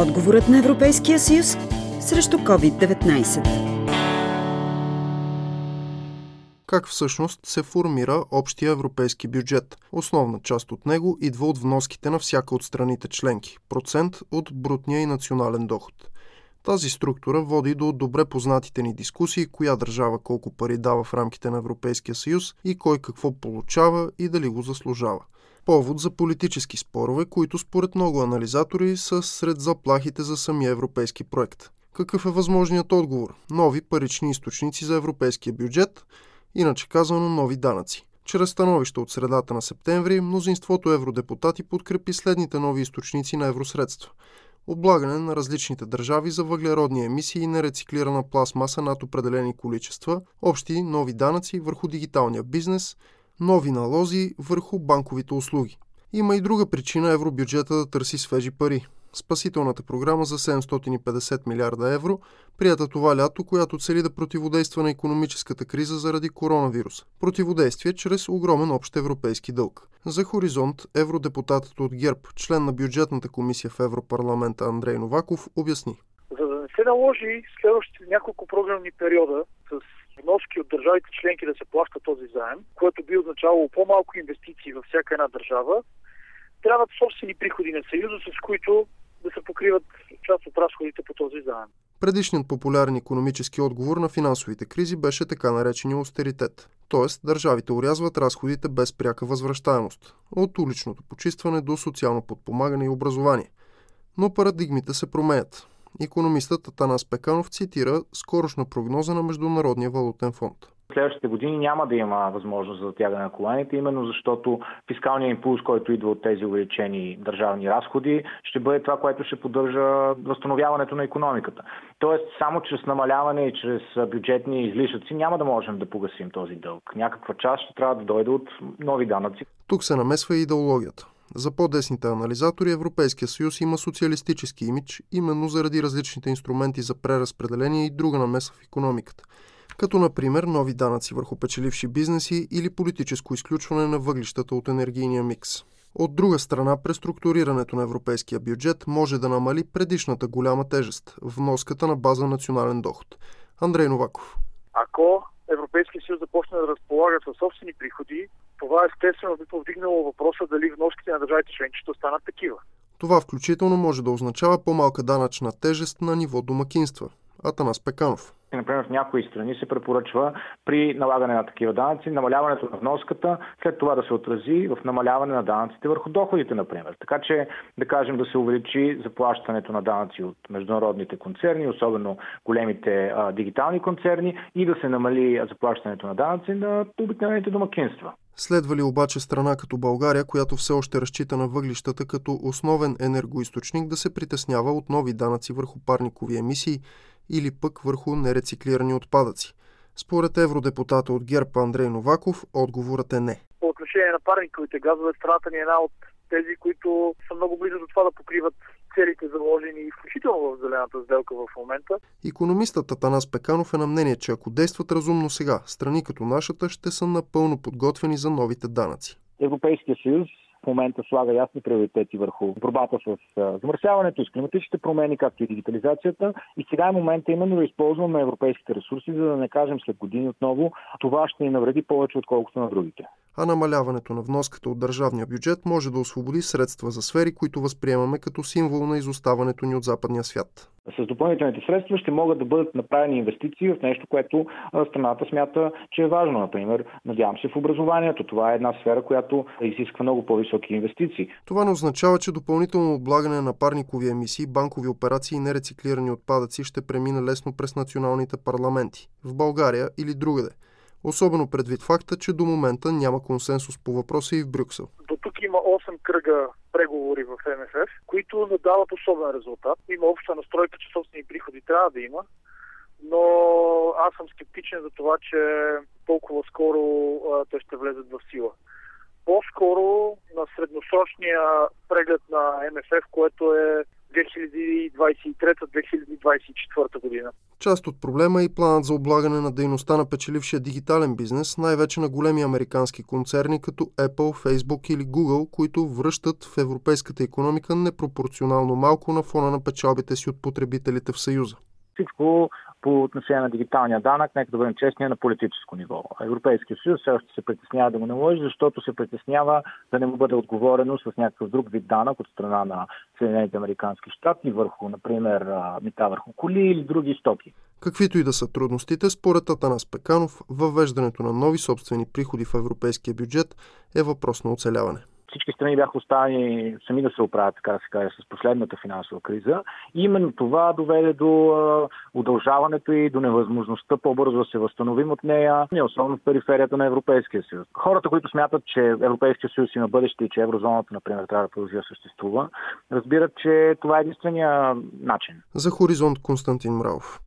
Отговорът на Европейския съюз срещу COVID-19. Как всъщност се формира общия европейски бюджет? Основна част от него идва от вноските на всяка от страните членки – процент от брутния и национален доход. Тази структура води до добре познатите ни дискусии, коя държава колко пари дава в рамките на Европейския съюз и кой какво получава и дали го заслужава повод за политически спорове, които според много анализатори са сред заплахите за самия европейски проект. Какъв е възможният отговор? Нови парични източници за европейския бюджет, иначе казано нови данъци. Чрез становище от средата на септември, мнозинството евродепутати подкрепи следните нови източници на евросредства. Облагане на различните държави за въглеродни емисии и нерециклирана пластмаса над определени количества, общи нови данъци върху дигиталния бизнес – нови налози върху банковите услуги. Има и друга причина евробюджета да търси свежи пари. Спасителната програма за 750 милиарда евро, прията това лято, която цели да противодейства на економическата криза заради коронавирус. Противодействие чрез огромен общ европейски дълг. За Хоризонт евродепутатът от ГЕРБ, член на бюджетната комисия в Европарламента Андрей Новаков, обясни. За да не се наложи следващите няколко програмни периода с вноски от държавите членки да се плаща този заем, което би означавало по-малко инвестиции във всяка една държава, трябват собствени приходи на Съюза, с които да се покриват част от разходите по този заем. Предишният популярен економически отговор на финансовите кризи беше така наречения остеритет. Т.е. държавите урязват разходите без пряка възвръщаемост. От уличното почистване до социално подпомагане и образование. Но парадигмите се променят. Економистът Атанас Пеканов цитира скорошна прогноза на Международния валутен фонд. Следващите години няма да има възможност за затягане на колените, именно защото фискалният импулс, който идва от тези увеличени държавни разходи, ще бъде това, което ще поддържа възстановяването на економиката. Тоест, само чрез намаляване и чрез бюджетни излишъци няма да можем да погасим този дълг. Някаква част ще трябва да дойде от нови данъци. Тук се намесва и идеологията. За по-десните анализатори Европейския съюз има социалистически имидж, именно заради различните инструменти за преразпределение и друга намеса в економиката, като например нови данъци върху печеливши бизнеси или политическо изключване на въглищата от енергийния микс. От друга страна, преструктурирането на европейския бюджет може да намали предишната голяма тежест – вноската на база национален доход. Андрей Новаков. Ако Европейския съюз започне да разполага със собствени приходи, това естествено би повдигнало въпроса дали вноските на държавите членки ще останат такива. Това включително може да означава по-малка данъчна тежест на ниво домакинства. Атанас Пеканов. Например, в някои страни се препоръчва при налагане на такива данъци, намаляването на вноската, след това да се отрази в намаляване на данъците върху доходите, например. Така че, да кажем, да се увеличи заплащането на данъци от международните концерни, особено големите а, дигитални концерни, и да се намали заплащането на данъци на обикновените домакинства. Следва ли обаче страна като България, която все още разчита на въглищата като основен енергоисточник, да се притеснява от нови данъци върху парникови емисии или пък върху нерециклирани отпадъци? Според евродепутата от ГЕРБ Андрей Новаков, отговорът е не. По отношение на парниковите газове, страната ни е една от тези, които са много близо до това да покриват целите заложени включително в зелената сделка в момента. Економистът Атанас Пеканов е на мнение, че ако действат разумно сега, страни като нашата ще са напълно подготвени за новите данъци. Европейския съюз в момента слага ясни приоритети върху борбата с замърсяването, с климатичните промени, както и дигитализацията. И сега е момента именно да използваме европейските ресурси, за да не кажем след години отново, това ще ни навреди повече, отколкото на другите а намаляването на вноската от държавния бюджет може да освободи средства за сфери, които възприемаме като символ на изоставането ни от западния свят. С допълнителните средства ще могат да бъдат направени инвестиции в нещо, което страната смята, че е важно. Например, надявам се в образованието. Това е една сфера, която изисква много по-високи инвестиции. Това не означава, че допълнително облагане на парникови емисии, банкови операции и нерециклирани отпадъци ще премине лесно през националните парламенти в България или другаде. Особено предвид факта, че до момента няма консенсус по въпроса и в Брюксел. Тук има 8 кръга преговори в МФФ, които не дават особен резултат. Има обща настройка, че собствени приходи трябва да има, но аз съм скептичен за това, че толкова скоро а, те ще влезат в сила. По-скоро на средносрочния преглед на МФФ, което е 2023-2024 година. Част от проблема е и планът за облагане на дейността на печелившия дигитален бизнес, най-вече на големи американски концерни като Apple, Facebook или Google, които връщат в европейската економика непропорционално малко на фона на печалбите си от потребителите в Съюза. Всичко по отношение на дигиталния данък, нека да бъдем честни, на политическо ниво. Европейския съюз все още се притеснява да го наложи, защото се притеснява да не му бъде отговорено с някакъв друг вид данък от страна на Съединените Американски щати върху, например, мита върху коли или други стоки. Каквито и да са трудностите, според Атанас Пеканов, въвеждането на нови собствени приходи в европейския бюджет е въпрос на оцеляване всички страни бяха оставени сами да се оправят, така да се каже, с последната финансова криза. И именно това доведе до удължаването и до невъзможността по-бързо да се възстановим от нея, не особено в периферията на Европейския съюз. Хората, които смятат, че Европейския съюз има бъдеще и че еврозоната, например, трябва да продължи да съществува, разбират, че това е единствения начин. За Хоризонт Константин Мравов.